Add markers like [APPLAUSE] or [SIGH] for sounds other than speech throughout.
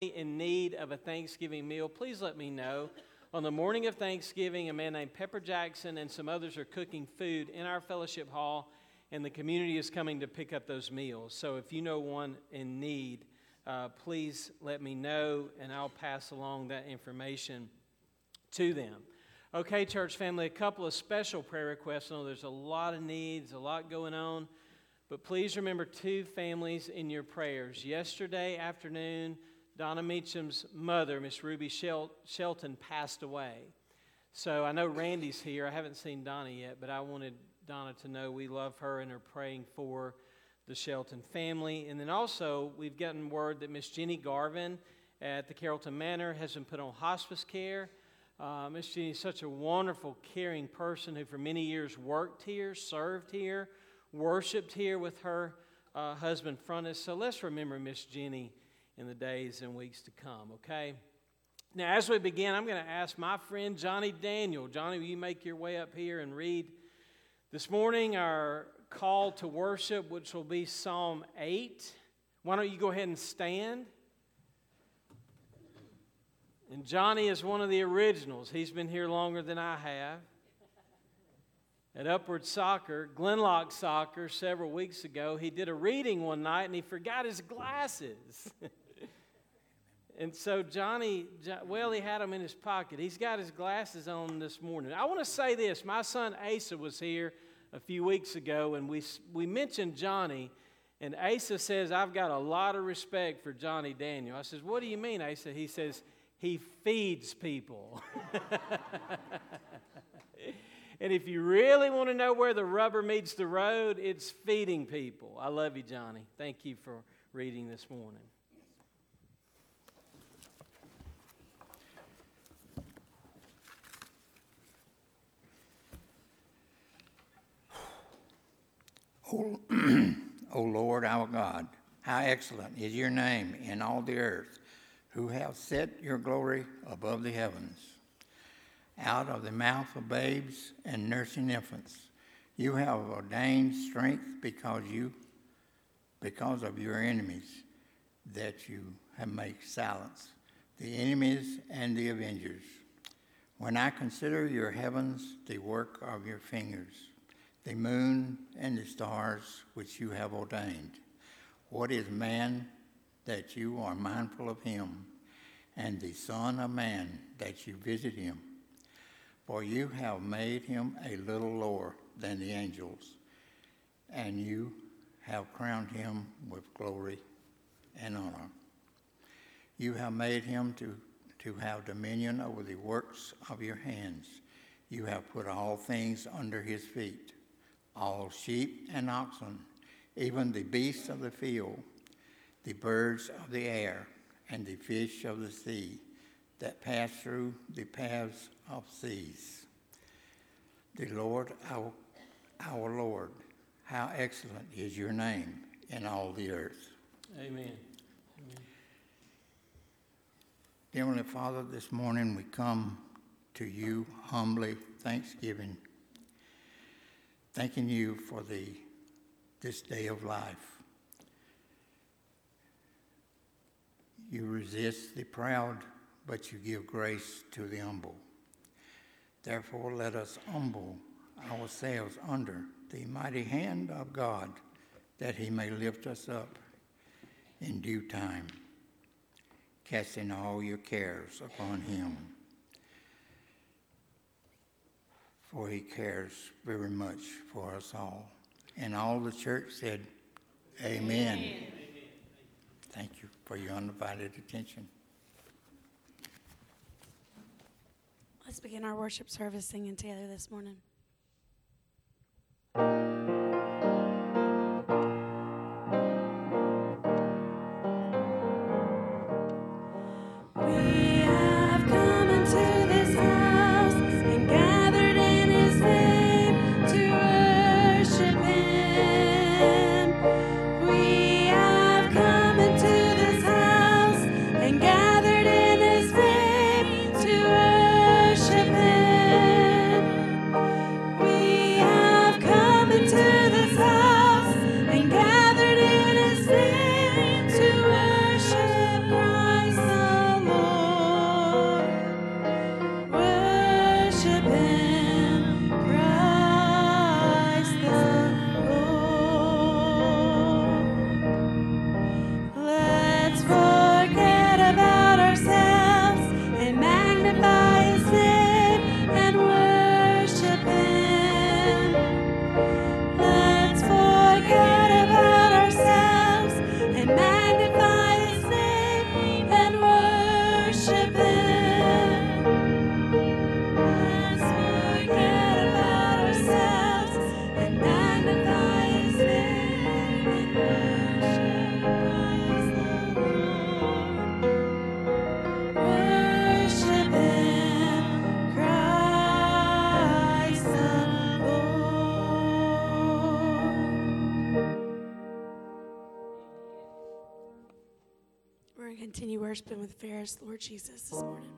in need of a Thanksgiving meal, please let me know. On the morning of Thanksgiving, a man named Pepper Jackson and some others are cooking food in our fellowship hall, and the community is coming to pick up those meals. So if you know one in need, uh, please let me know, and I'll pass along that information to them. Okay, church family, a couple of special prayer requests. I know there's a lot of needs, a lot going on, but please remember two families in your prayers. Yesterday afternoon, Donna Meacham's mother, Miss Ruby Shel- Shelton, passed away. So I know Randy's here. I haven't seen Donna yet, but I wanted Donna to know we love her and are praying for the Shelton family. And then also, we've gotten word that Miss Jenny Garvin at the Carrollton Manor has been put on hospice care. Uh, Miss Jenny is such a wonderful, caring person who, for many years, worked here, served here, worshiped here with her uh, husband, Frontis. So let's remember Miss Jenny in the days and weeks to come, okay? Now, as we begin, I'm going to ask my friend Johnny Daniel. Johnny, will you make your way up here and read this morning our call to worship, which will be Psalm 8? Why don't you go ahead and stand? And Johnny is one of the originals. He's been here longer than I have. At Upward Soccer, Glenlock Soccer, several weeks ago, he did a reading one night and he forgot his glasses. [LAUGHS] And so Johnny, well, he had them in his pocket. He's got his glasses on this morning. I want to say this. My son Asa was here a few weeks ago, and we, we mentioned Johnny. And Asa says, I've got a lot of respect for Johnny Daniel. I says, What do you mean, Asa? He says, He feeds people. [LAUGHS] and if you really want to know where the rubber meets the road, it's feeding people. I love you, Johnny. Thank you for reading this morning. O, oh, [CLEARS THROAT] o oh, Lord our God, how excellent is your name in all the earth, who have set your glory above the heavens. Out of the mouth of babes and nursing infants, you have ordained strength because you, because of your enemies, that you have made silence, the enemies and the avengers. When I consider your heavens, the work of your fingers, the moon and the stars which you have ordained. What is man that you are mindful of him, and the Son of Man that you visit him? For you have made him a little lower than the angels, and you have crowned him with glory and honor. You have made him to, to have dominion over the works of your hands. You have put all things under his feet all sheep and oxen, even the beasts of the field, the birds of the air, and the fish of the sea that pass through the paths of seas. The Lord, our, our Lord, how excellent is your name in all the earth. Amen. Dear Heavenly Father, this morning we come to you humbly, thanksgiving thanking you for the, this day of life. You resist the proud, but you give grace to the humble. Therefore, let us humble ourselves under the mighty hand of God, that he may lift us up in due time, casting all your cares upon him for he cares very much for us all. And all the church said, Amen. Amen. Thank you for your undivided attention. Let's begin our worship service singing together this morning. Fairest, Lord Jesus, this morning.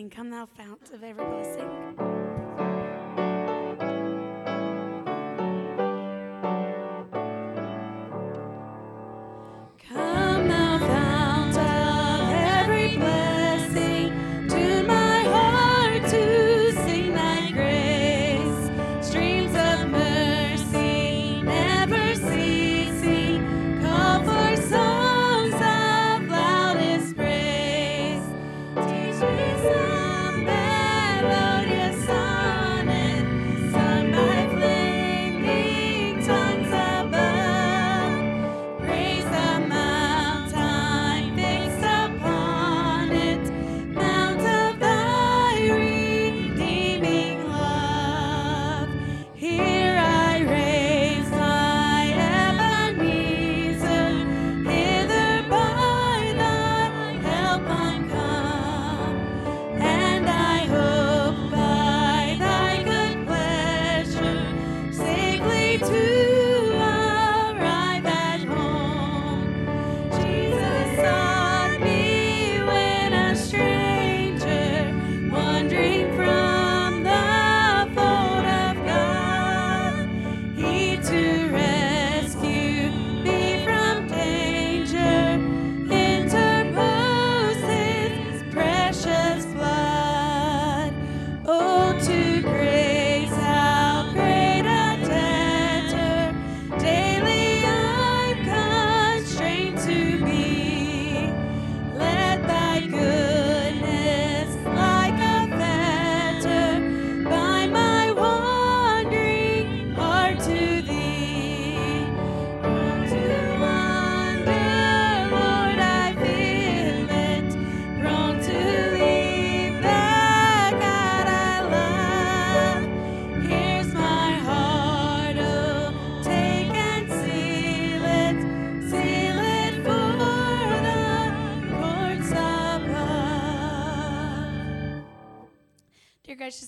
And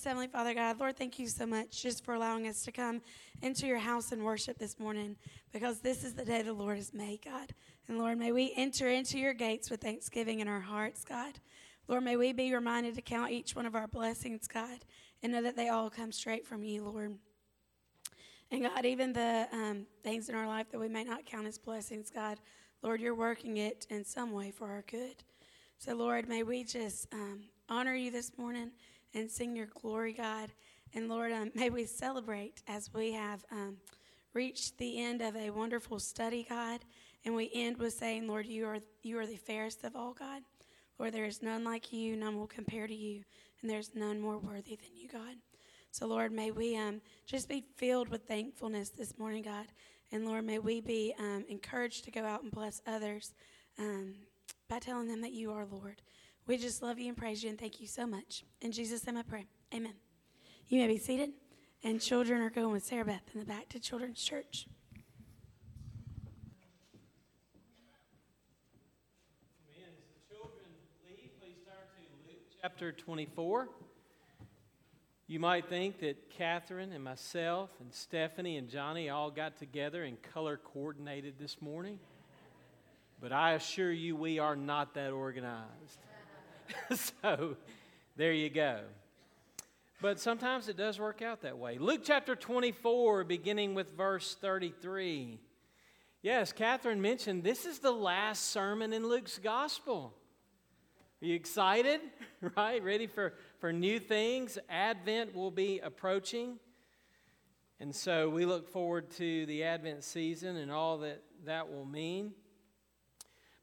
Heavenly Father God, Lord, thank you so much just for allowing us to come into your house and worship this morning because this is the day the Lord has made, God. And Lord, may we enter into your gates with thanksgiving in our hearts, God. Lord, may we be reminded to count each one of our blessings, God, and know that they all come straight from you, Lord. And God, even the um, things in our life that we may not count as blessings, God, Lord, you're working it in some way for our good. So, Lord, may we just um, honor you this morning and sing your glory, God. And Lord, um, may we celebrate as we have um, reached the end of a wonderful study, God. And we end with saying, Lord, you are, you are the fairest of all, God. Lord, there is none like you, none will compare to you, and there's none more worthy than you, God. So, Lord, may we um, just be filled with thankfulness this morning, God. And Lord, may we be um, encouraged to go out and bless others um, by telling them that you are Lord. We just love you and praise you and thank you so much. In Jesus' name I pray. Amen. You may be seated. And children are going with Sarah Beth in the back to Children's Church. chapter 24. You might think that Catherine and myself and Stephanie and Johnny all got together and color coordinated this morning. But I assure you, we are not that organized. [LAUGHS] so there you go. But sometimes it does work out that way. Luke chapter 24, beginning with verse 33. Yes, Catherine mentioned this is the last sermon in Luke's gospel. Are you excited? [LAUGHS] Right? Ready for, for new things? Advent will be approaching. And so we look forward to the Advent season and all that that will mean.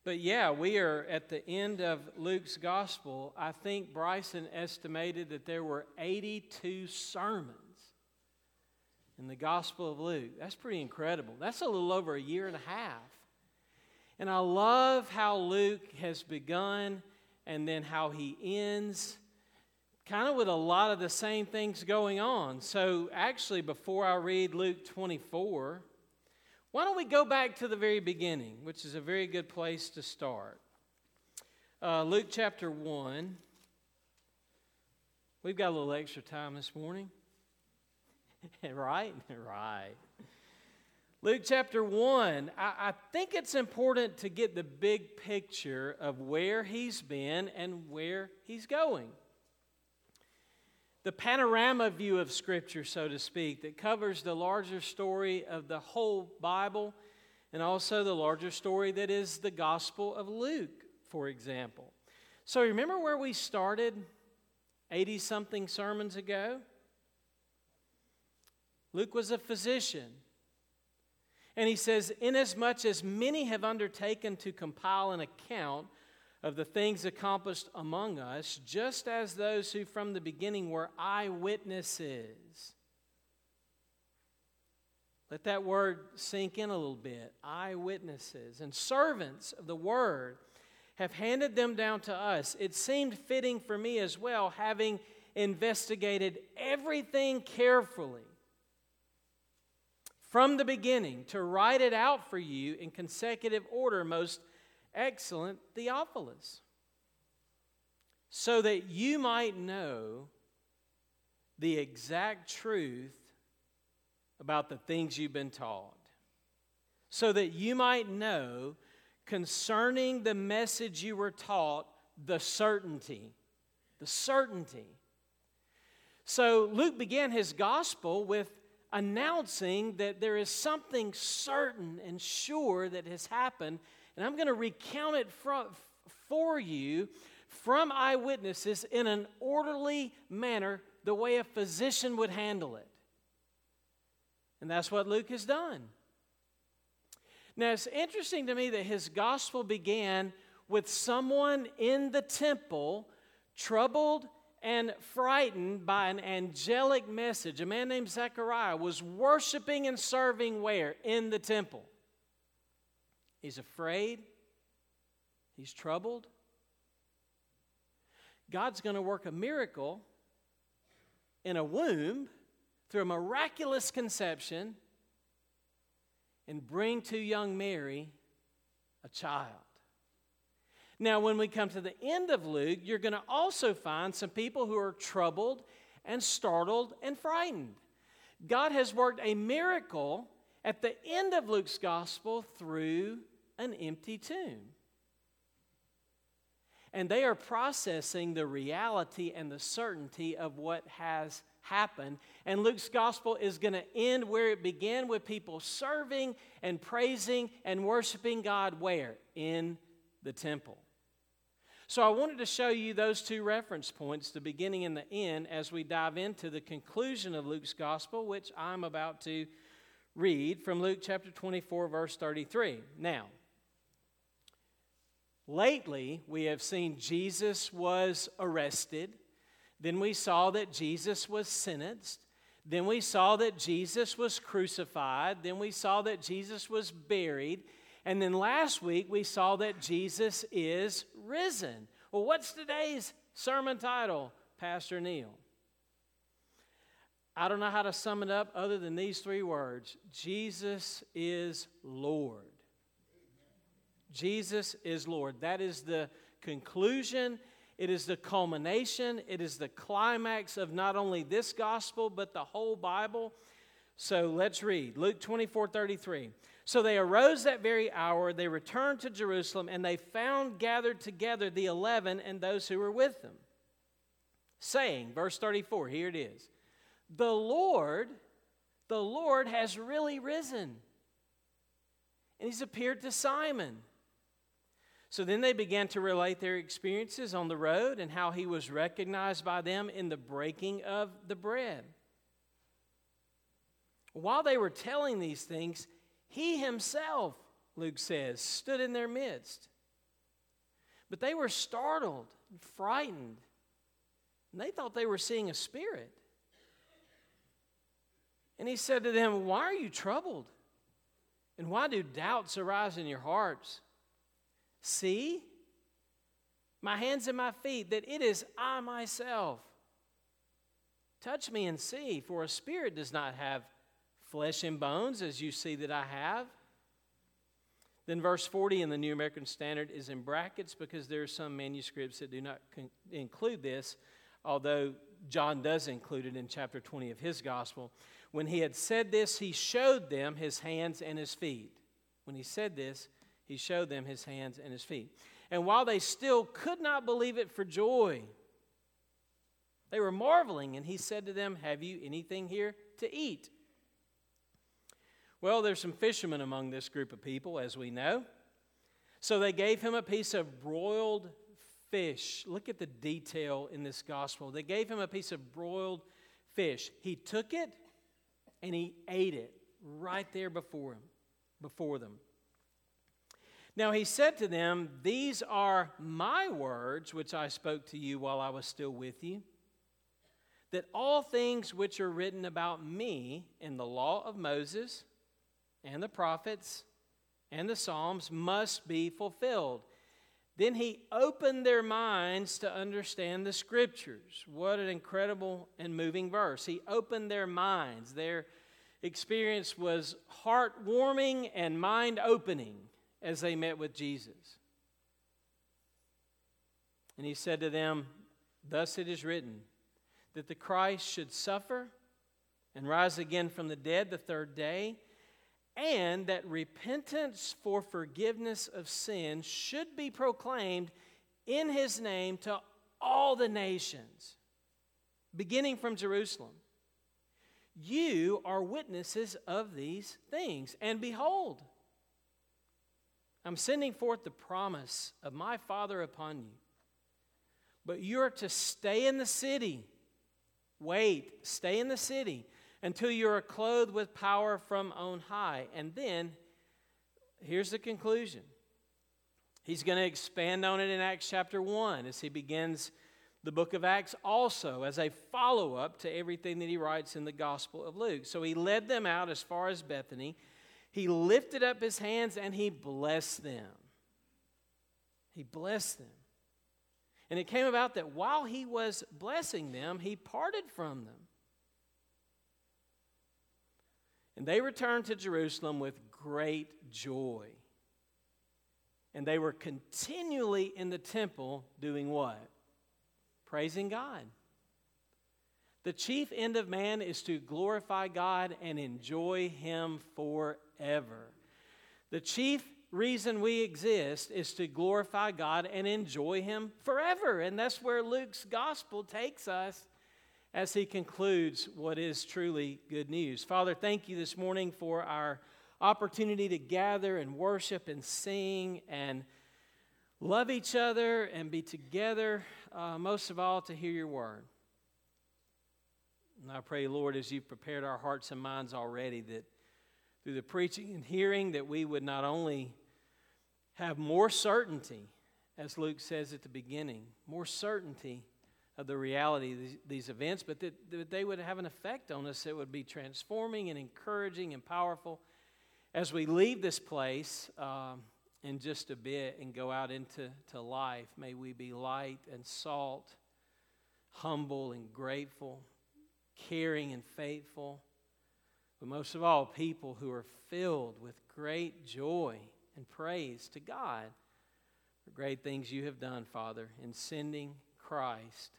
But yeah, we are at the end of Luke's gospel. I think Bryson estimated that there were 82 sermons in the gospel of Luke. That's pretty incredible. That's a little over a year and a half. And I love how Luke has begun and then how he ends, kind of with a lot of the same things going on. So, actually, before I read Luke 24, why don't we go back to the very beginning, which is a very good place to start? Uh, Luke chapter 1. We've got a little extra time this morning. [LAUGHS] right? [LAUGHS] Right. Luke chapter 1, I, I, think it's important to get the big picture of where he's been and where he's going. The panorama view of Scripture, so to speak, that covers the larger story of the whole Bible and also the larger story that is the Gospel of Luke, for example. So, remember where we started 80 something sermons ago? Luke was a physician. And he says, Inasmuch as many have undertaken to compile an account of the things accomplished among us, just as those who from the beginning were eyewitnesses. Let that word sink in a little bit. Eyewitnesses and servants of the word have handed them down to us. It seemed fitting for me as well, having investigated everything carefully from the beginning to write it out for you in consecutive order, most excellent Theophilus, so that you might know the exact truth about the things you've been taught, so that you might know concerning the message you were taught the certainty. The certainty. So Luke began his gospel with announcing that there is something certain and sure that has happened. And I'm going to recount it from, for you from eyewitnesses in an orderly manner, the way a physician would handle it. And that's what Luke has done. Now, it's interesting to me that his gospel began with someone in the temple troubled and frightened by an angelic message. A man named Zechariah was worshiping and serving where? In the temple. He's afraid, he's troubled. God's going to work a miracle in a womb through a miraculous conception and bring to young Mary a child. Now, when we come to the end of Luke, you're going to also find some people who are troubled and startled and frightened. God has worked a miracle at the end of Luke's gospel through an empty tomb. And they are processing the reality and the certainty of what has happened. And Luke's gospel is going to end where it began with people serving and praising and worshiping God where? In the temple. So I wanted to show you those two reference points, the beginning and the end, as we dive into the conclusion of Luke's gospel, which I'm about to read from Luke chapter 24, verse 33. Now, lately we have seen Jesus was arrested, then we saw that Jesus was sentenced. Then we saw that Jesus was crucified. Then we saw that Jesus was buried. And then last week we saw that Jesus is risen. Well, what's today's sermon title, Pastor Neil? I don't know how to sum it up other than these three words Jesus is Lord. Jesus is Lord. That is the conclusion. It is the culmination. It is the climax of not only this gospel, but the whole Bible. So let's read Luke 24 33. So they arose that very hour, they returned to Jerusalem, and they found gathered together the eleven and those who were with them, saying, verse 34, here it is The Lord, the Lord has really risen, and he's appeared to Simon. So then they began to relate their experiences on the road and how he was recognized by them in the breaking of the bread. While they were telling these things, he himself, Luke says, stood in their midst. But they were startled and frightened, and they thought they were seeing a spirit. And he said to them, Why are you troubled? And why do doubts arise in your hearts? See, my hands and my feet, that it is I myself. Touch me and see, for a spirit does not have flesh and bones, as you see that I have. Then verse 40 in the New American Standard is in brackets because there are some manuscripts that do not con- include this, although John does include it in chapter 20 of his gospel. When he had said this, he showed them his hands and his feet. When he said this, he showed them his hands and his feet. And while they still could not believe it for joy, they were marveling, and he said to them, Have you anything here to eat? Well, there's some fishermen among this group of people, as we know. So they gave him a piece of broiled fish. Look at the detail in this gospel. They gave him a piece of broiled fish. He took it and he ate it right there before him, before them. Now he said to them, These are my words which I spoke to you while I was still with you, that all things which are written about me in the law of Moses and the prophets and the Psalms must be fulfilled. Then he opened their minds to understand the scriptures. What an incredible and moving verse. He opened their minds. Their experience was heartwarming and mind opening as they met with Jesus. And he said to them, Thus it is written, that the Christ should suffer and rise again from the dead the third day, and that repentance for forgiveness of sin should be proclaimed in his name to all the nations, beginning from Jerusalem. You are witnesses of these things. And behold, I'm sending forth the promise of my Father upon you. But you're to stay in the city. Wait, stay in the city until you are clothed with power from on high. And then, here's the conclusion. He's going to expand on it in Acts chapter 1 as he begins the book of Acts also as a follow up to everything that he writes in the Gospel of Luke. So he led them out as far as Bethany. He lifted up his hands and he blessed them. He blessed them. And it came about that while he was blessing them, he parted from them. And they returned to Jerusalem with great joy. And they were continually in the temple doing what? Praising God. The chief end of man is to glorify God and enjoy Him forever. The chief reason we exist is to glorify God and enjoy Him forever. And that's where Luke's gospel takes us as he concludes what is truly good news. Father, thank you this morning for our opportunity to gather and worship and sing and love each other and be together, uh, most of all, to hear your word. And I pray, Lord, as you've prepared our hearts and minds already, that through the preaching and hearing, that we would not only have more certainty, as Luke says at the beginning, more certainty of the reality of these, these events, but that, that they would have an effect on us that would be transforming and encouraging and powerful as we leave this place um, in just a bit and go out into to life. May we be light and salt, humble and grateful caring and faithful, but most of all, people who are filled with great joy and praise to God for great things you have done, Father, in sending Christ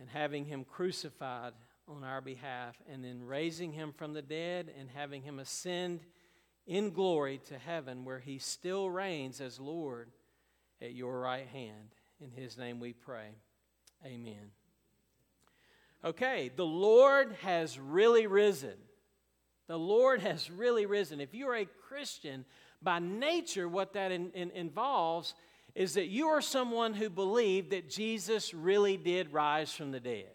and having him crucified on our behalf, and then raising him from the dead and having him ascend in glory to heaven, where he still reigns as Lord at your right hand. In his name we pray. Amen. Okay, the Lord has really risen. The Lord has really risen. If you're a Christian, by nature, what that in, in, involves is that you are someone who believed that Jesus really did rise from the dead.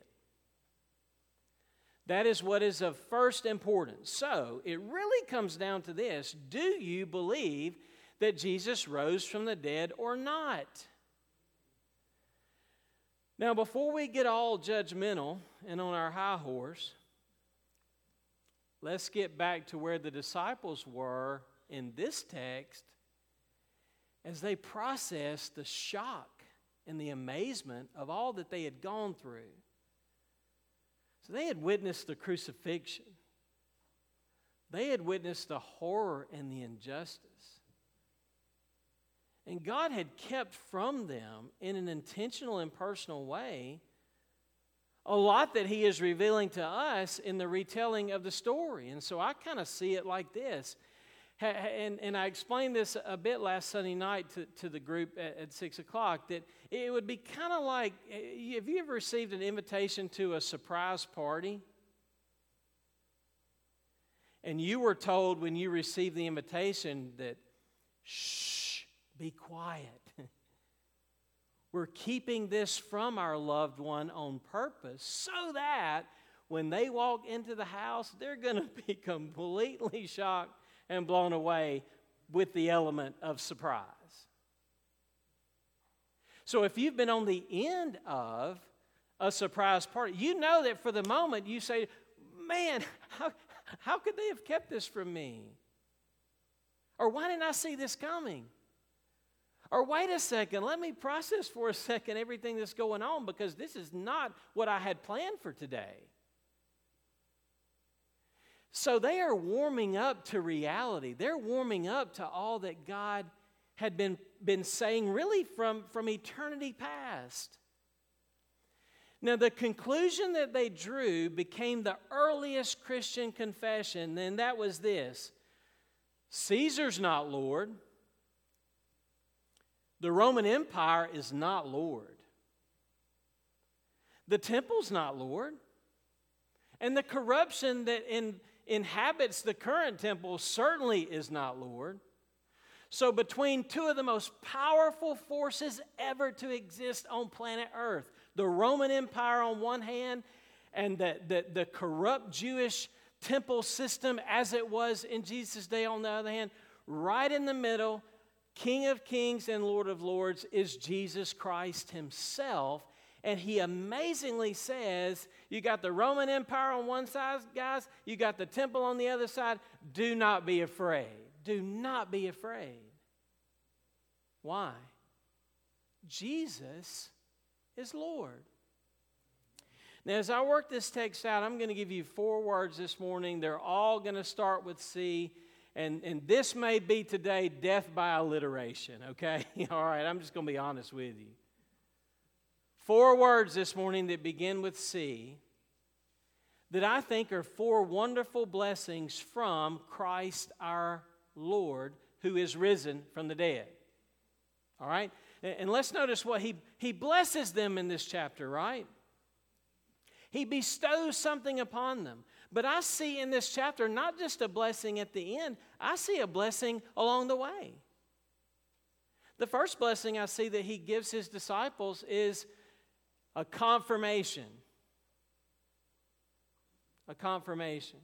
That is what is of first importance. So it really comes down to this do you believe that Jesus rose from the dead or not? Now, before we get all judgmental and on our high horse, let's get back to where the disciples were in this text as they processed the shock and the amazement of all that they had gone through. So they had witnessed the crucifixion, they had witnessed the horror and the injustice. And God had kept from them in an intentional and personal way a lot that he is revealing to us in the retelling of the story. And so I kind of see it like this. And, and I explained this a bit last Sunday night to, to the group at, at 6 o'clock that it would be kind of like eh, have you ever received an invitation to a surprise party? And you were told when you received the invitation that, shh, be quiet. [LAUGHS] We're keeping this from our loved one on purpose so that when they walk into the house, they're going [LAUGHS] to be completely shocked and blown away with the element of surprise. So if you've been on the end of a surprise party, you know that for the moment you say, Man, how, how could they have kept this from me? Or why didn't I see this coming? Or wait a second, let me process for a second everything that's going on because this is not what I had planned for today. So they are warming up to reality. They're warming up to all that God had been, been saying really from, from eternity past. Now, the conclusion that they drew became the earliest Christian confession, and that was this Caesar's not Lord. The Roman Empire is not Lord. The temple's not Lord. And the corruption that in, inhabits the current temple certainly is not Lord. So, between two of the most powerful forces ever to exist on planet Earth, the Roman Empire on one hand, and the, the, the corrupt Jewish temple system as it was in Jesus' day on the other hand, right in the middle, King of Kings and Lord of Lords is Jesus Christ Himself. And He amazingly says, You got the Roman Empire on one side, guys, you got the temple on the other side. Do not be afraid. Do not be afraid. Why? Jesus is Lord. Now, as I work this text out, I'm going to give you four words this morning. They're all going to start with C. And, and this may be today death by alliteration, okay? [LAUGHS] all right, I'm just going to be honest with you. Four words this morning that begin with C that I think are four wonderful blessings from Christ our Lord who is risen from the dead. All right? And let's notice what he, he blesses them in this chapter, right? He bestows something upon them. But I see in this chapter not just a blessing at the end, I see a blessing along the way. The first blessing I see that he gives his disciples is a confirmation. A confirmation.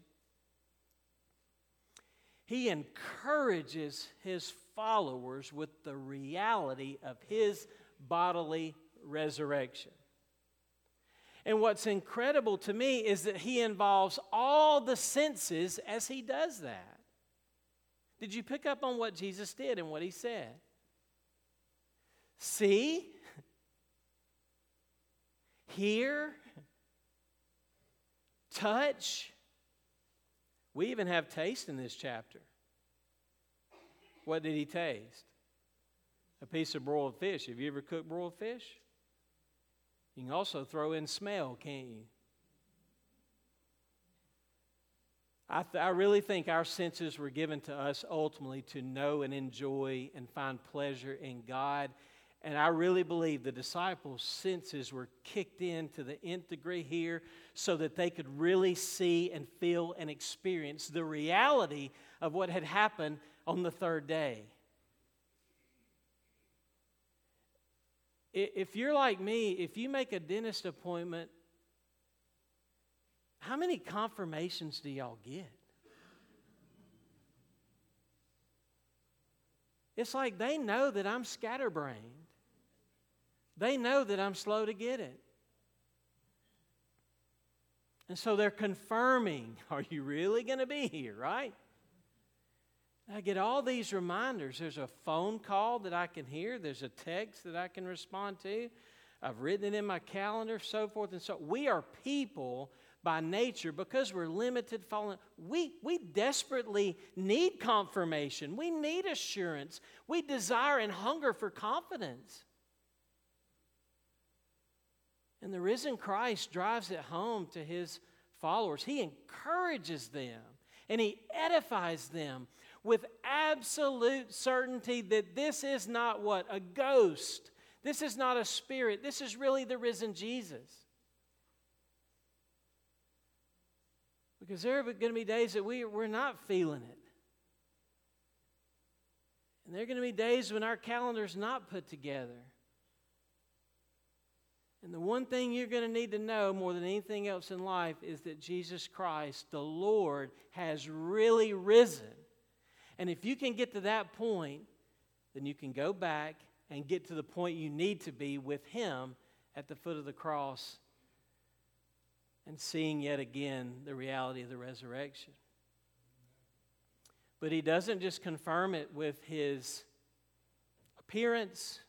He encourages his followers with the reality of his bodily resurrection. And what's incredible to me is that he involves all the senses as he does that. Did you pick up on what Jesus did and what he said? See, hear, touch. We even have taste in this chapter. What did he taste? A piece of broiled fish. Have you ever cooked broiled fish? You can also throw in smell, can't you? I, th- I really think our senses were given to us ultimately to know and enjoy and find pleasure in God. And I really believe the disciples' senses were kicked in to the nth degree here so that they could really see and feel and experience the reality of what had happened on the third day. If you're like me, if you make a dentist appointment, how many confirmations do y'all get? It's like they know that I'm scatterbrained. They know that I'm slow to get it. And so they're confirming, [LAUGHS] are you really going to be here, right? I get all these reminders. There's a phone call that I can hear, there's a text that I can respond to. I've written it in my calendar, so forth and so. We are people by nature because we're limited, fallen. We, we desperately need confirmation. We need assurance. We desire and hunger for confidence. And the risen Christ drives it home to his followers. He encourages them and he edifies them with absolute certainty that this is not what? A ghost. This is not a spirit. This is really the risen Jesus. Because there are going to be days that we, we're not feeling it. And there are going to be days when our calendar's not put together. And the one thing you're going to need to know more than anything else in life is that Jesus Christ, the Lord, has really risen. And if you can get to that point, then you can go back and get to the point you need to be with Him at the foot of the cross and seeing yet again the reality of the resurrection. But He doesn't just confirm it with His appearance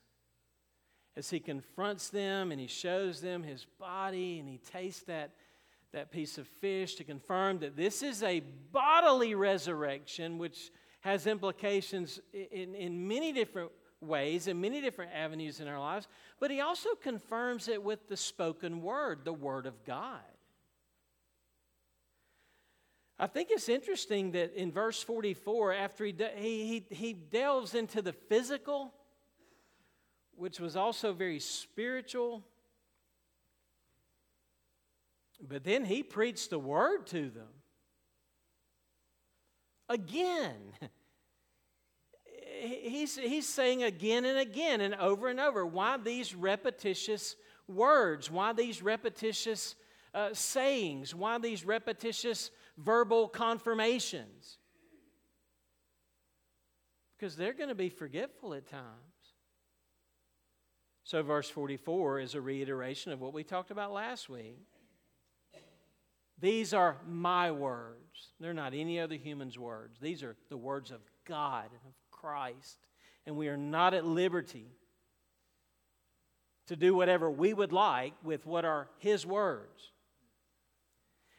as he confronts them and he shows them his body and he tastes that, that piece of fish to confirm that this is a bodily resurrection, which has implications in, in many different ways, in many different avenues in our lives. But he also confirms it with the spoken word, the word of God. I think it's interesting that in verse 44, after he, he, he, he delves into the physical, which was also very spiritual. But then he preached the word to them. Again. [LAUGHS] He's, he's saying again and again and over and over why these repetitious words, why these repetitious uh, sayings, why these repetitious verbal confirmations. Because they're going to be forgetful at times. So, verse 44 is a reiteration of what we talked about last week. These are my words. They're not any other human's words. These are the words of God and of Christ. And we are not at liberty to do whatever we would like with what are His words.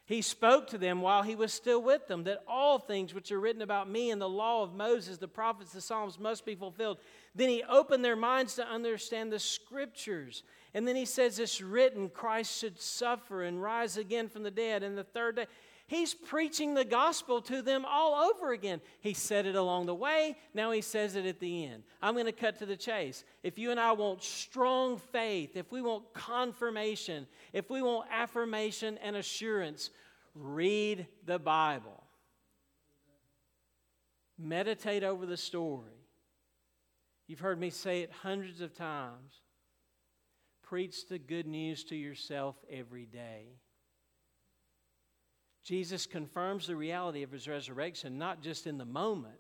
He spoke to them while he was still with them that all things which are written about me in the law of Moses, the prophets, the Psalms must be fulfilled. Then he opened their minds to understand the scriptures. And then he says it's written Christ should suffer and rise again from the dead and the third day. He's preaching the gospel to them all over again. He said it along the way, now he says it at the end. I'm going to cut to the chase. If you and I want strong faith, if we want confirmation, if we want affirmation and assurance, read the Bible. Meditate over the story. You've heard me say it hundreds of times. Preach the good news to yourself every day. Jesus confirms the reality of his resurrection, not just in the moment,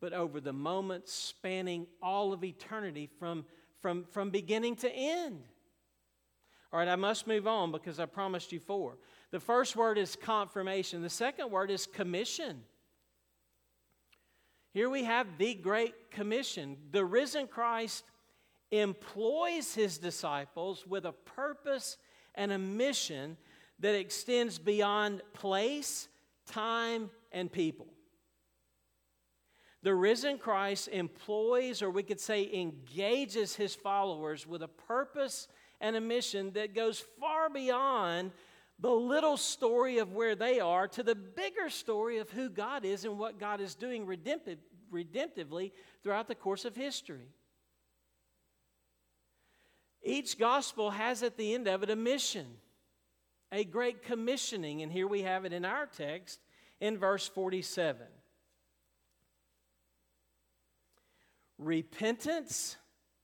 but over the moment spanning all of eternity from, from, from beginning to end. All right, I must move on because I promised you four. The first word is confirmation, the second word is commission. Here we have the Great Commission. The risen Christ employs his disciples with a purpose and a mission that extends beyond place, time, and people. The risen Christ employs, or we could say engages his followers with a purpose and a mission that goes far beyond the little story of where they are to the bigger story of who God is and what God is doing redemptive, redemptively throughout the course of history. Each gospel has at the end of it a mission a great commissioning. And here we have it in our text in verse 47. Repentance,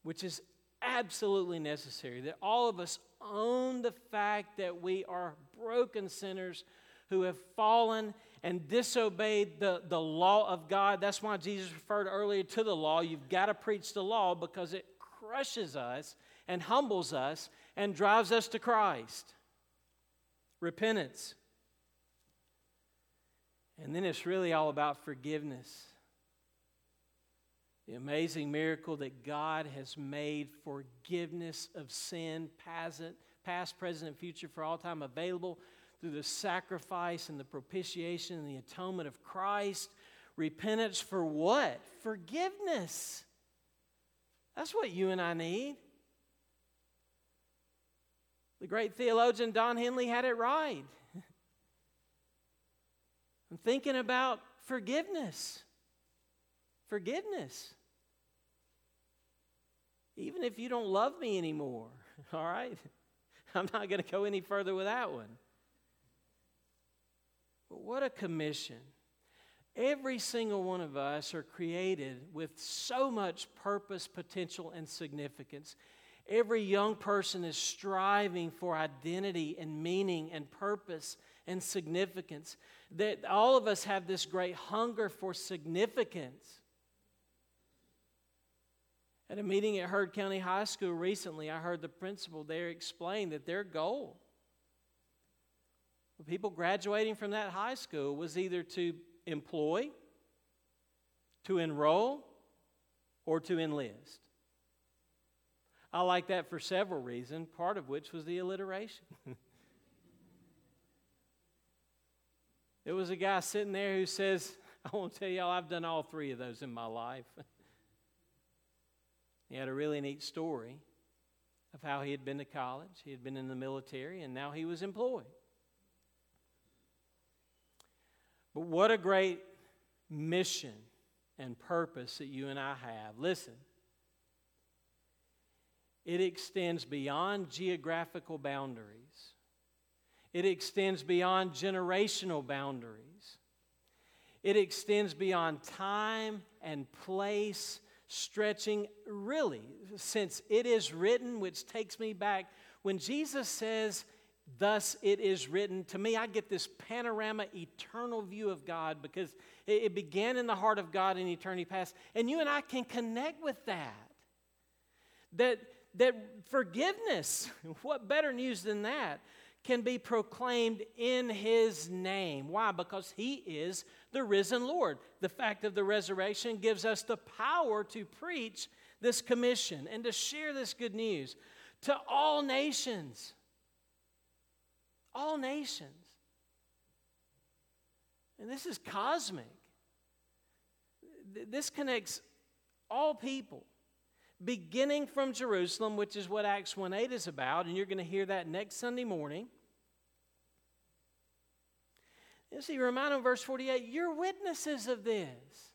which is absolutely necessary, that all of us own the fact that we are broken sinners who have fallen and disobeyed the, the law of God. That's why Jesus referred earlier to the law. You've got to preach the law because it crushes us and humbles us and drives us to Christ repentance. And then it's really all about forgiveness. The amazing miracle that God has made forgiveness of sin, past, present, and future, for all time available through the sacrifice and the propitiation and the atonement of Christ. Repentance for what? Forgiveness. That's what you and I need. The great theologian Don Henley had it right. [LAUGHS] I'm thinking about forgiveness. Forgiveness. Even if you don't love me anymore, [LAUGHS] all right? [LAUGHS] I'm not going to go any further with that one. But what a commission. Every single one of us are created with so much purpose, potential, and significance. Every young person is striving for identity and meaning and purpose and significance. That all of us have this great hunger for significance. At a meeting at Heard County High School recently, I heard the principal there explain that their goal people graduating from that high school was either to employ, to enroll, or to enlist. I like that for several reasons, part of which was the alliteration. [LAUGHS] There was a guy sitting there who says, I want to tell y'all, I've done all three of those in my life. [LAUGHS] he had a really neat story of how he had been to college, he had been in the military, and now he was employed. But what a great mission and purpose that you and I have. Listen, it extends beyond geographical boundaries, it extends beyond generational boundaries, it extends beyond time and place. Stretching really, since it is written, which takes me back when Jesus says, Thus it is written. To me, I get this panorama, eternal view of God because it, began in the heart of God in eternity past. And you and I can connect with that. That, that forgiveness, [LAUGHS] what better news than that, can be proclaimed in His name. Why? Because He is the risen Lord. The fact of the resurrection gives us the power to preach this commission and to share this good news to all nations all nations. And this is cosmic. This connects all people, beginning from Jerusalem, which is what Acts 1 8 is about, and you're going to hear that next Sunday morning. You see, remind them, verse 48, you're witnesses of this.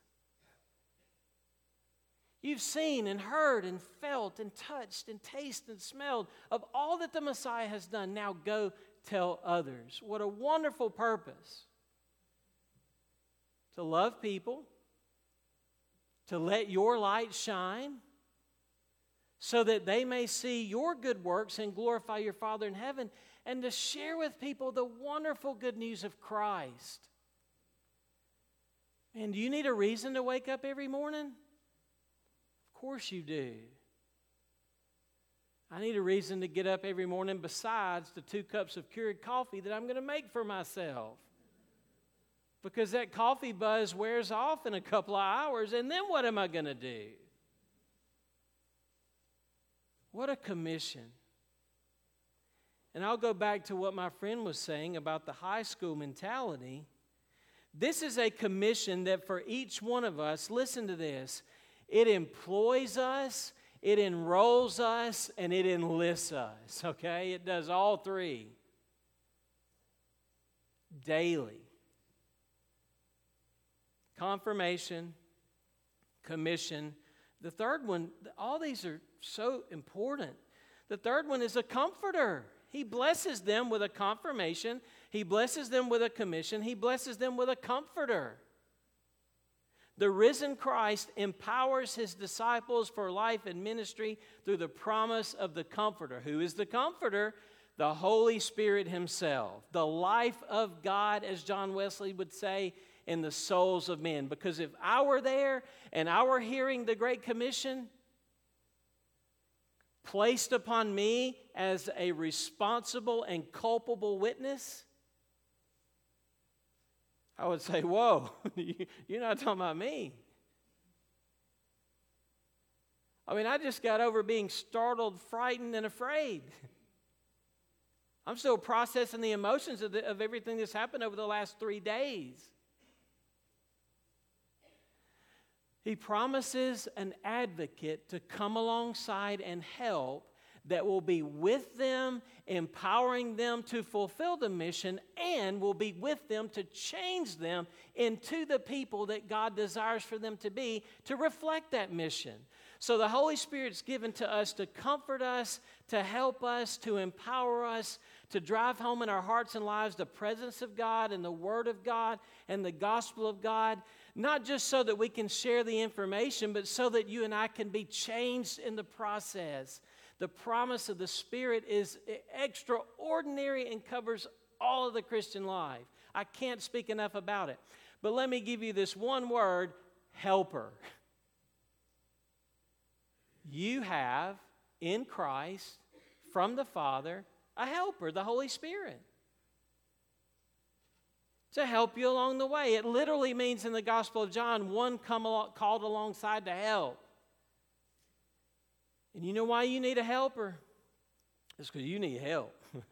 You've seen and heard and felt and touched and tasted and smelled of all that the Messiah has done. Now go tell others. What a wonderful purpose to love people, to let your light shine, so that they may see your good works and glorify your Father in heaven, and to share with people the wonderful good news of Christ. And do you need a reason to wake up every morning? Of course you do. I need a reason to get up every morning besides the two cups of Keurig coffee that I'm going to make for myself. Because that coffee buzz wears off in a couple of hours, and then what am I going to do? What a commission. And I'll go back to what my friend was saying about the high school mentality. This is a commission that for each one of us, listen to this, it employs us it enrolls us and it enlists us, okay? It does all three daily confirmation, commission. The third one, all these are so important. The third one is a comforter. He blesses them with a confirmation, he blesses them with a commission, he blesses them with a comforter. The risen Christ empowers his disciples for life and ministry through the promise of the Comforter. Who is the Comforter? The Holy Spirit himself. The life of God, as John Wesley would say, in the souls of men. Because if I were there and I were hearing the Great Commission placed upon me as a responsible and culpable witness, I would say, Whoa, [LAUGHS] you're not talking about me. I mean, I just got over being startled, frightened, and afraid. [LAUGHS] I'm still processing the emotions of, the, of everything that's happened over the last three days. He promises an advocate to come alongside and help that will be with them, empowering them to fulfill the mission, and will be with them to change them into the people that God desires for them to be to reflect that mission. So the Holy Spirit's given to us to comfort us, to help us, to empower us, to drive home in our hearts and lives the presence of God and the Word of God and the gospel of God, not just so that we can share the information, but so that you and I can be changed in the process. The promise of the Spirit is extraordinary and covers all of the Christian life. I can't speak enough about it. But let me give you this one word helper. You have in Christ from the Father a helper, the Holy Spirit, to help you along the way. It literally means in the Gospel of John, one come along, called alongside to help. And you know why you need a helper? It's because you need help. [LAUGHS]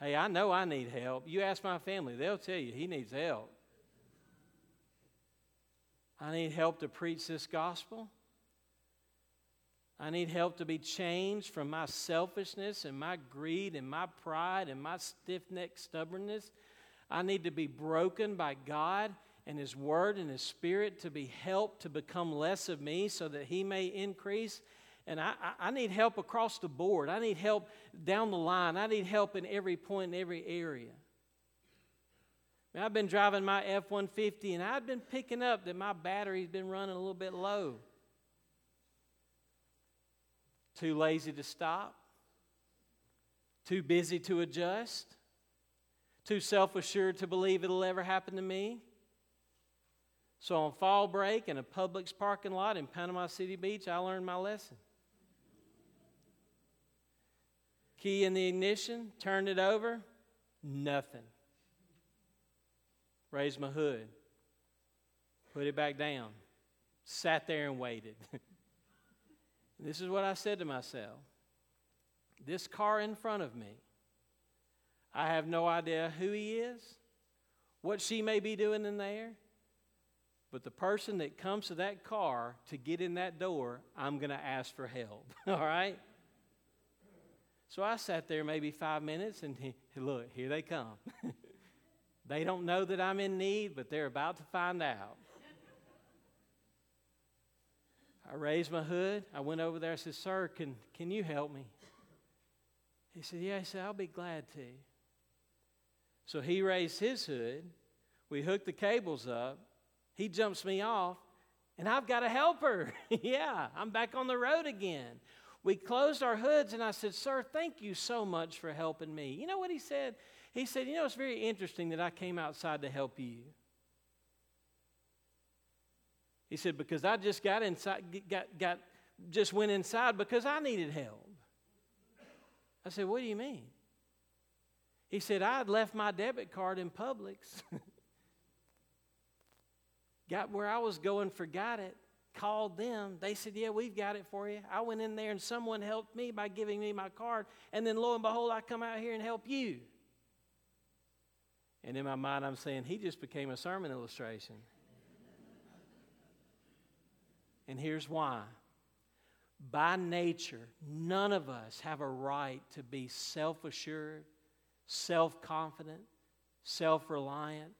hey, I know I need help. You ask my family, they'll tell you he needs help. I need help to preach this gospel. I need help to be changed from my selfishness and my greed and my pride and my stiff necked stubbornness. I need to be broken by God and His Word and His Spirit to be helped to become less of me so that He may increase. And I, I, need help across the board. I need help down the line. I need help in every point, in every area. I've been driving my F 150 and I've been picking up that my battery's been running a little bit low. Too lazy to stop? Too busy to adjust? Too self assured to believe it'll ever happen to me? So on fall break in a Publix parking lot in Panama City Beach, I learned my lesson. Key in the ignition, turned it over, nothing. Raised my hood, put it back down, sat there and waited. [LAUGHS] This is what I said to myself this car in front of me, I have no idea who he is, what she may be doing in there, but the person that comes to that car to get in that door, I'm going to ask for help. [LAUGHS] All right? So I sat there maybe five minutes and he, look, here they come. [LAUGHS] they don't know that I'm in need, but they're about to find out. I raised my hood. I went over there. I said, Sir, can, can you help me? He said, Yeah. I said, I'll be glad to. So he raised his hood. We hooked the cables up. He jumps me off, and I've got a helper. [LAUGHS] yeah, I'm back on the road again. We closed our hoods, and I said, Sir, thank you so much for helping me. You know what he said? He said, You know, it's very interesting that I came outside to help you. He said, Because I just got inside, got, got, just went inside because I needed help. I said, What do you mean? He said, I had left my debit card in Publix. [LAUGHS] got where I was going, forgot it, called them. They said, Yeah, we've got it for you. I went in there and someone helped me by giving me my card. And then lo and behold, I come out here and help you. And in my mind, I'm saying, He just became a sermon illustration. And here's why. By nature, none of us have a right to be self assured, self confident, self reliant.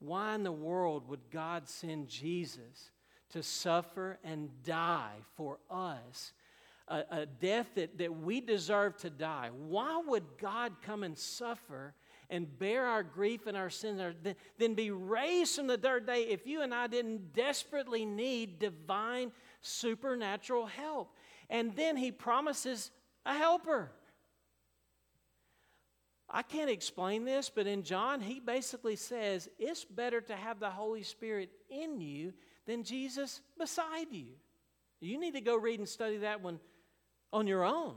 Why in the world would God send Jesus to suffer and die for us? A, a, death that, that we deserve to die. Why would God come and suffer and bear our grief and our sins, then be raised from the third day if you and I didn't desperately need divine supernatural help. And then he promises a helper. I can't explain this, but in John, he basically says it's better to have the Holy Spirit in you than Jesus beside you. You need to go read and study that one on your own.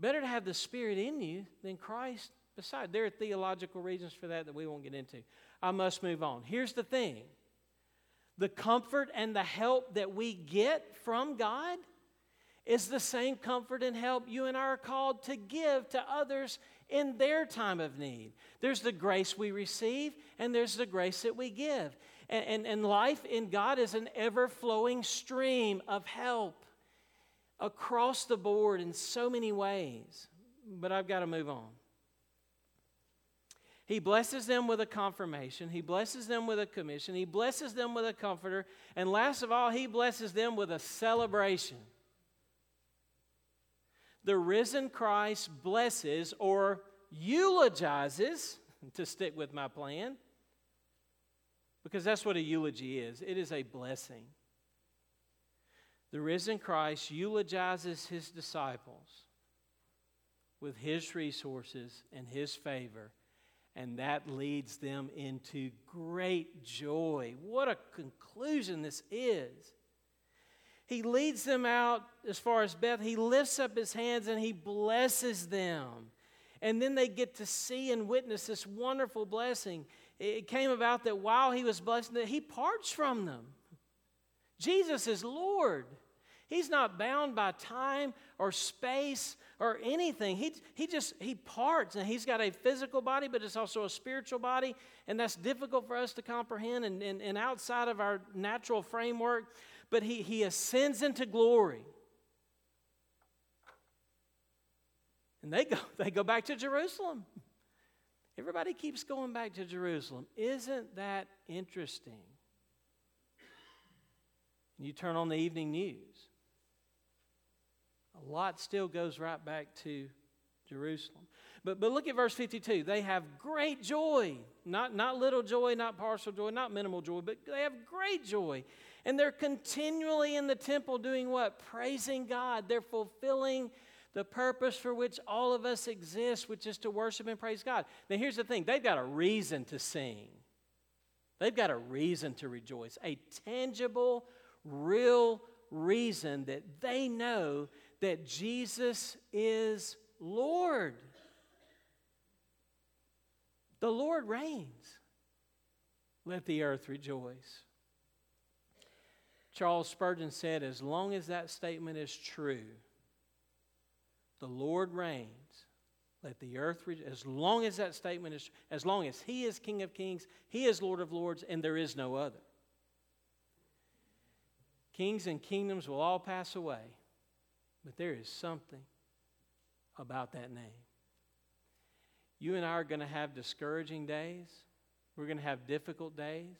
Better to have the Spirit in you than Christ beside. There are theological reasons for that that we won't get into. I must move on. Here's the thing the comfort and the help that we get from God is the same comfort and help you and I are called to give to others in their time of need. There's the grace we receive, and there's the grace that we give. And, and, and life in God is an ever flowing stream of help across the board in so many ways. But I've got to move on. He blesses them with a confirmation. He blesses them with a commission. He blesses them with a comforter. And last of all, he blesses them with a celebration. The risen Christ blesses or eulogizes, [LAUGHS] to stick with my plan, because that's what a eulogy is it is a blessing. The risen Christ eulogizes his disciples with his resources and his favor and that leads them into great joy. What a conclusion this is. He leads them out as far as Beth. He lifts up his hands and he blesses them. And then they get to see and witness this wonderful blessing. It came about that while he was blessing them, he parts from them. Jesus is Lord. He's not bound by time or space or anything. He, he just, he parts and he's got a physical body, but it's also a spiritual body. And that's difficult for us to comprehend and, and, and outside of our natural framework. But he, he ascends into glory. And they go, [LAUGHS] they go back to Jerusalem. Everybody keeps going back to Jerusalem. Isn't that interesting? You turn on the evening news a lot still goes right back to Jerusalem. But, but look at verse 52. They have great joy. Not, not little joy, not partial joy, not minimal joy, but they have great joy. And they're continually in the temple doing what? Praising God. They're fulfilling the purpose for which all of us exist, which is to worship and praise God. Now, here's the thing they've got a reason to sing, they've got a reason to rejoice, a tangible, real reason that they know that Jesus is Lord. The Lord reigns. Let the earth rejoice. Charles Spurgeon said, as long as that statement is true, the Lord reigns. Let the earth rejoice. As long as that statement is, as long as He is King of kings, He is Lord of lords, and there is no other. Kings and kingdoms will all pass away, but there is something about that name. You and I are going to have discouraging days. We're going to have difficult days.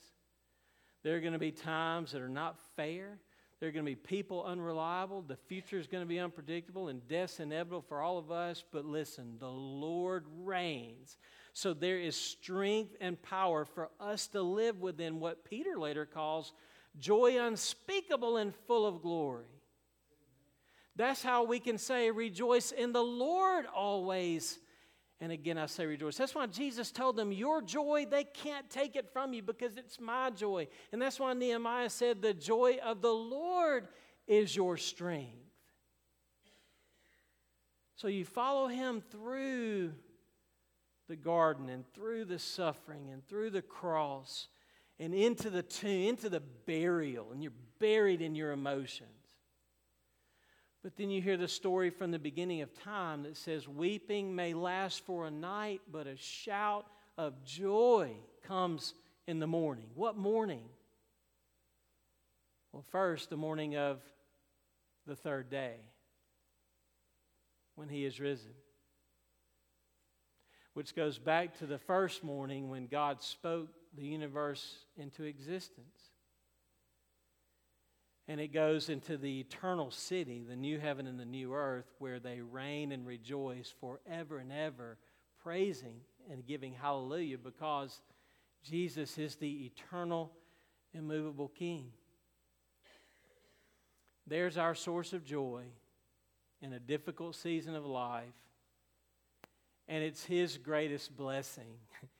There are going to be times that are not fair. There are going to be people unreliable. The future is going to be unpredictable, and death's inevitable for all of us. But listen, the Lord reigns. So there is strength and power for us to live within what Peter later calls joy unspeakable and full of glory. That's how we can say, Rejoice in the Lord always. And again, I say rejoice. That's why Jesus told them, Your joy, they can't take it from you because it's my joy. And that's why Nehemiah said, The joy of the Lord is your strength. So you follow him through the garden and through the suffering and through the cross and into the tomb, into the burial, and you're buried in your emotions. But then you hear the story from the beginning of time that says, Weeping may last for a night, but a shout of joy comes in the morning. What morning? Well, first, the morning of the third day, when he is risen. Which goes back to the first morning when God spoke the universe into existence and it goes into the eternal city, the new heaven and the new earth, where they reign and rejoice forever and ever, praising and giving hallelujah because Jesus is the eternal, immovable King. There's our source of joy in a difficult season of life, and it's His greatest blessing. [LAUGHS]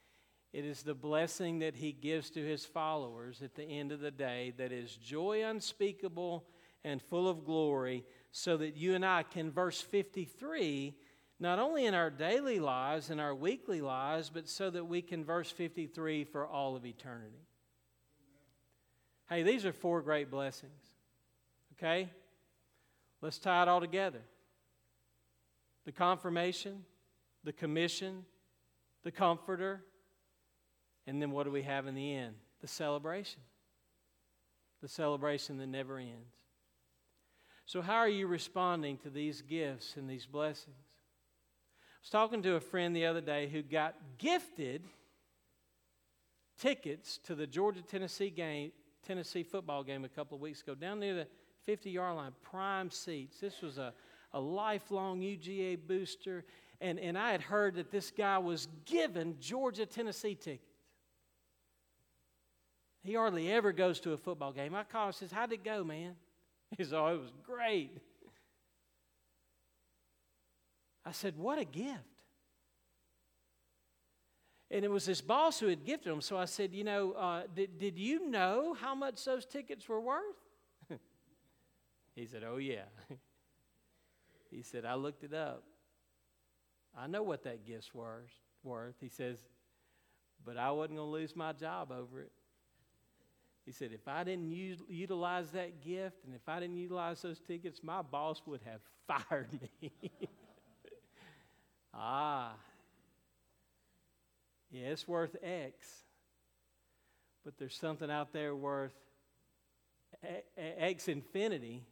It is the blessing that he gives to his followers at the end of the day that is joy unspeakable and full of glory, so that you and I can, verse 53, not only in our daily lives and our weekly lives, but so that we can, verse 53, for all of eternity. Hey, these are four great blessings. Okay? Let's tie it all together the confirmation, the commission, the comforter, and then what do we have in the end? The celebration. The celebration that never ends. So, how are you responding to these gifts and these blessings? I was talking to a friend the other day who got gifted tickets to the Georgia Tennessee game, Tennessee football game a couple of weeks ago, down near the 50 yard line, prime seats. This was a, a lifelong UGA booster. And, and I had heard that this guy was given Georgia Tennessee tickets. He hardly ever goes to a football game. I call him and says, How'd it go, man? [LAUGHS] He said, Oh, it was great. I said, What a gift. And it was this boss who had gifted him. So I said, You know, uh, did, did you know how much those tickets were worth? [LAUGHS] he said, Oh, yeah. [LAUGHS] he said, I looked it up. I know what that gift's worth. He says, But I wasn't going to lose my job over it. He said, if I didn't utilize that gift and if I didn't utilize those tickets, my boss would have [LAUGHS] fired me. [LAUGHS] ah. Yeah, it's worth X. But there's something out there worth X infinity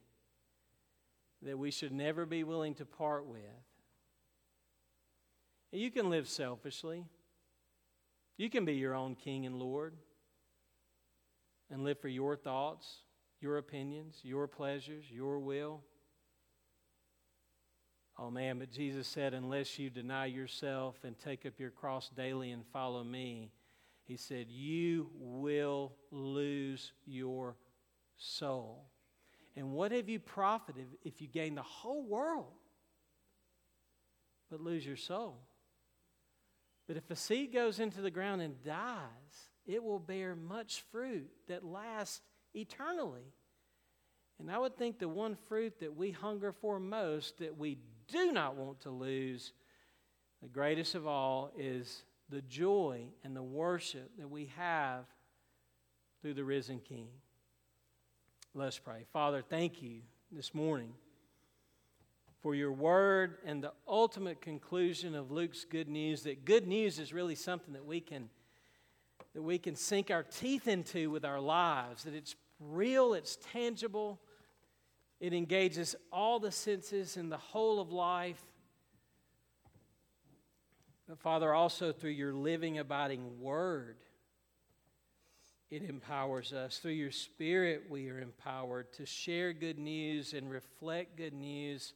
that we should never be willing to part with. You can live selfishly. You can be your own king and Lord and live for your thoughts, your opinions, your pleasures, your will. Oh man, but Jesus said, unless you deny yourself and take up your cross daily and follow me, he said, you will lose your soul. And what have you profited if you gain the whole world but lose your soul? But if a seed goes into the ground and dies, it will bear much fruit that lasts eternally. And I would think the one fruit that we hunger for most, that we do not want to lose, the greatest of all, is the joy and the worship that we have through the risen King. Let's pray. Father, thank you this morning for your word and the ultimate conclusion of Luke's good news that good news is really something that we can that we can sink our teeth into with our lives, that it's real, it's tangible, it engages all the senses and the whole of life. But Father, also through your living, abiding word, it empowers us. Through your Spirit, we are empowered to share good news and reflect good news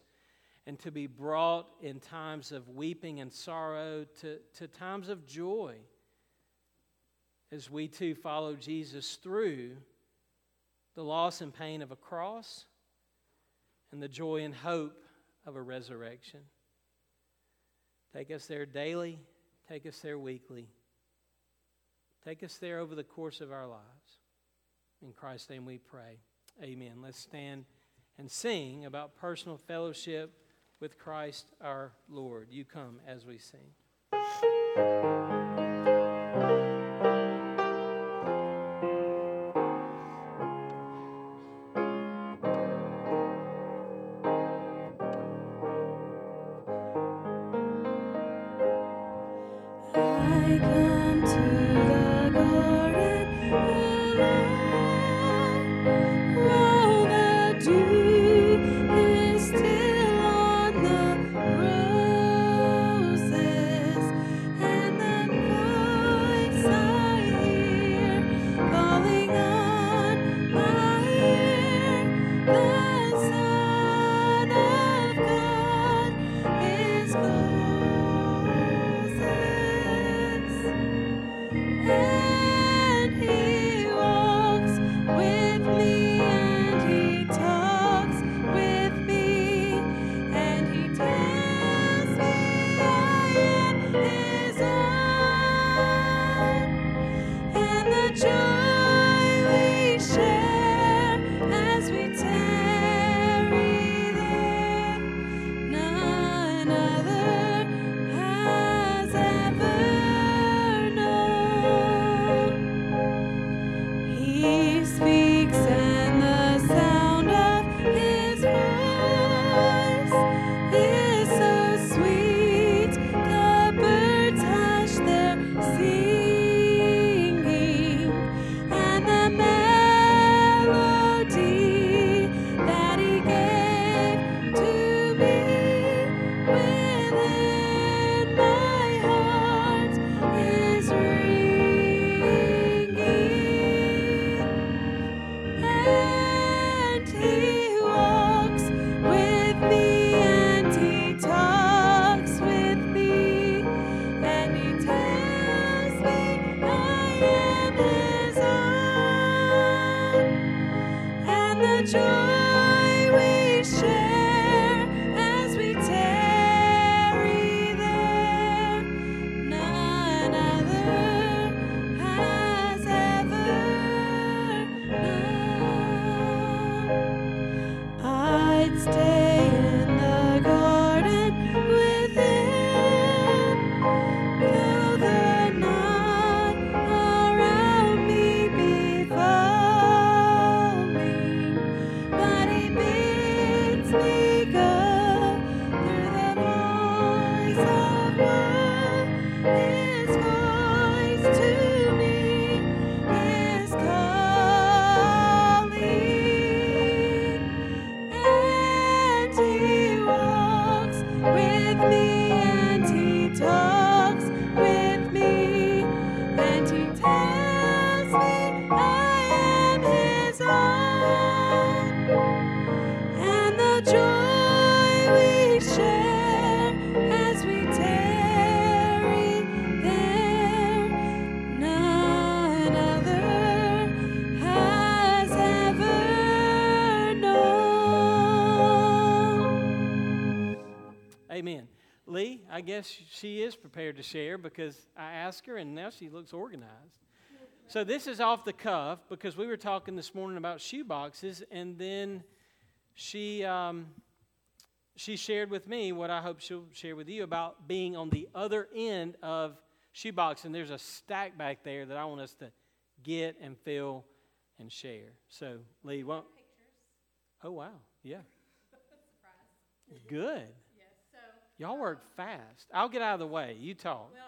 and to be brought in times of weeping and sorrow to, to times of joy as we too follow Jesus through the loss and pain of a cross and the joy and hope of a resurrection. Take us there daily, take us there weekly, take us there over the course of our lives. In Christ's name we pray. Amen. Let's stand and sing about personal fellowship with Christ our Lord. You come as we sing. guess she is prepared to share because I asked her and now she looks organized. So this is off the cuff because we were talking this morning about shoe boxes and then she um, she shared with me what I hope she'll share with you about being on the other end of shoebox and there's a stack back there that I want us to get and fill and share. So Lee, won't Oh wow, yeah. [LAUGHS] Good. Y'all work fast. I'll get out of the way. You talk. Well,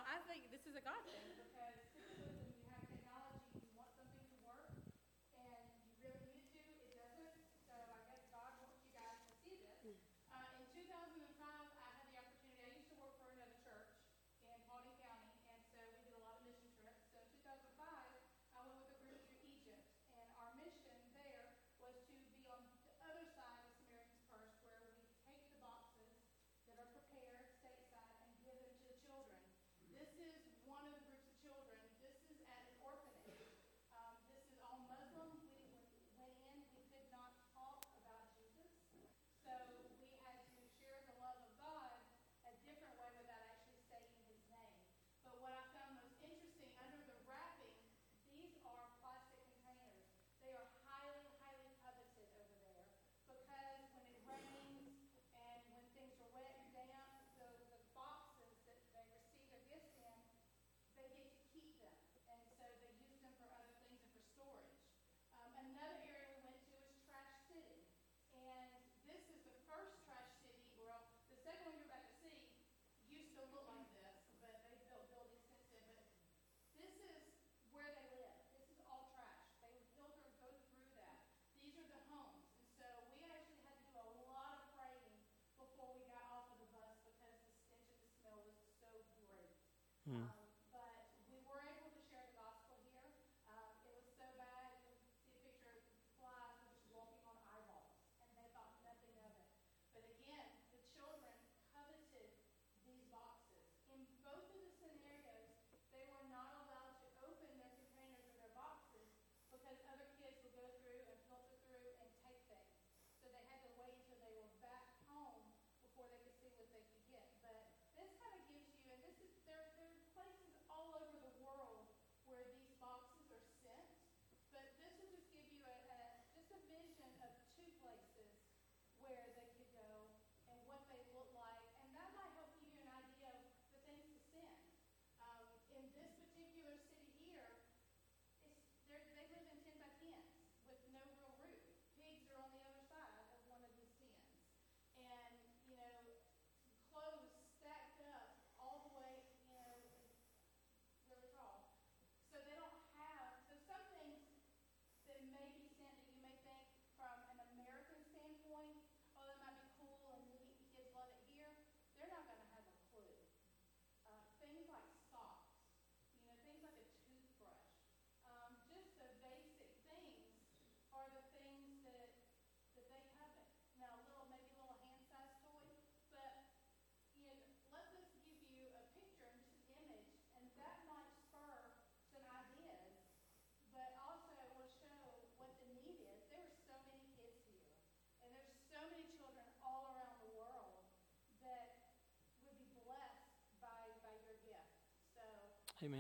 Amen.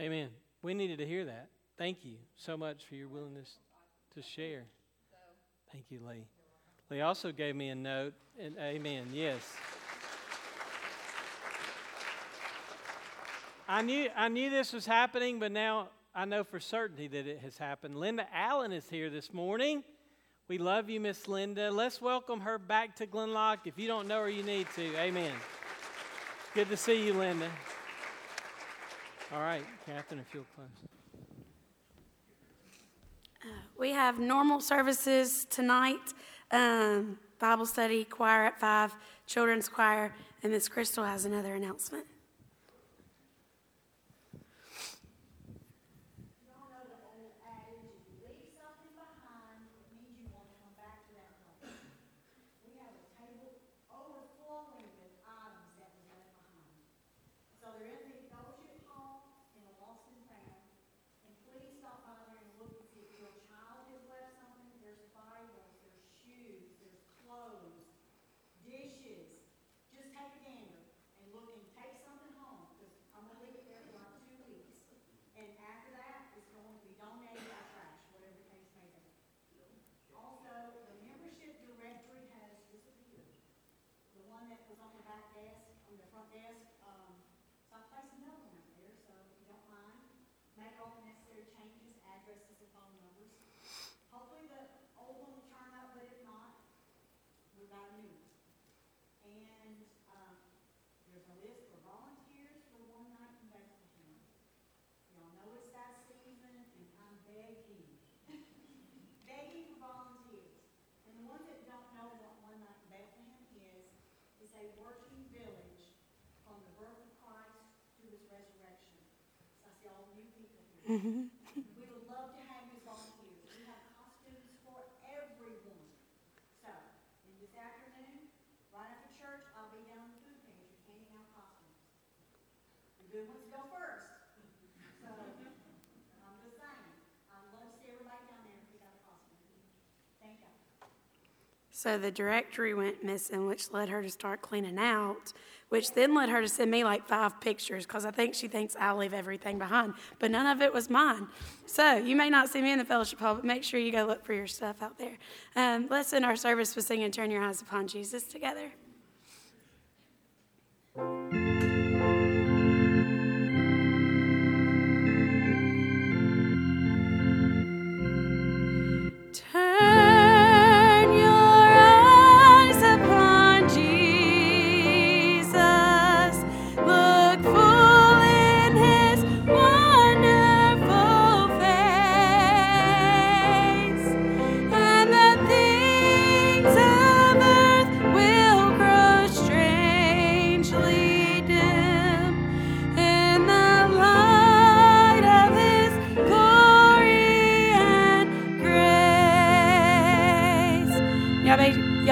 Amen. We needed to hear that. Thank you so much for your willingness to share. Thank you, Lee. Lee also gave me a note, and amen. Yes. I knew I knew this was happening, but now I know for certainty that it has happened. Linda Allen is here this morning. We love you, Miss Linda. Let's welcome her back to Glenlock. If you don't know her, you need to. Amen. Good to see you, Linda. All right, Catherine, if you'll close. We have normal services tonight um, Bible study, choir at 5, children's choir, and Miss Crystal has another announcement. desk, um, someplace another one out there, so if you don't mind, make all the necessary changes, addresses, and phone numbers. Hopefully the old one will turn up, but if not, we've got a new one. And, um, there's a list for volunteers for one night in Bethlehem. Y'all know it's that season, and I'm begging, [LAUGHS] begging for volunteers. And the ones that don't know what one night in Bethlehem is, is a workshop We would love to have you volunteers. We have costumes for everyone. So, in this afternoon, right after church, I'll be down the food pantry handing out costumes. The good ones go first. So, I'm just saying, I'd love to see everybody down there pick out a costume. Thank you. So the directory went missing, which led her to start cleaning out which then led her to send me like five pictures because I think she thinks I leave everything behind. But none of it was mine. So you may not see me in the fellowship hall, but make sure you go look for your stuff out there. Um, let's end our service with singing Turn Your Eyes Upon Jesus together.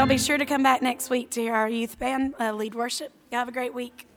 Y'all be sure to come back next week to hear our youth band uh, lead worship. Y'all have a great week.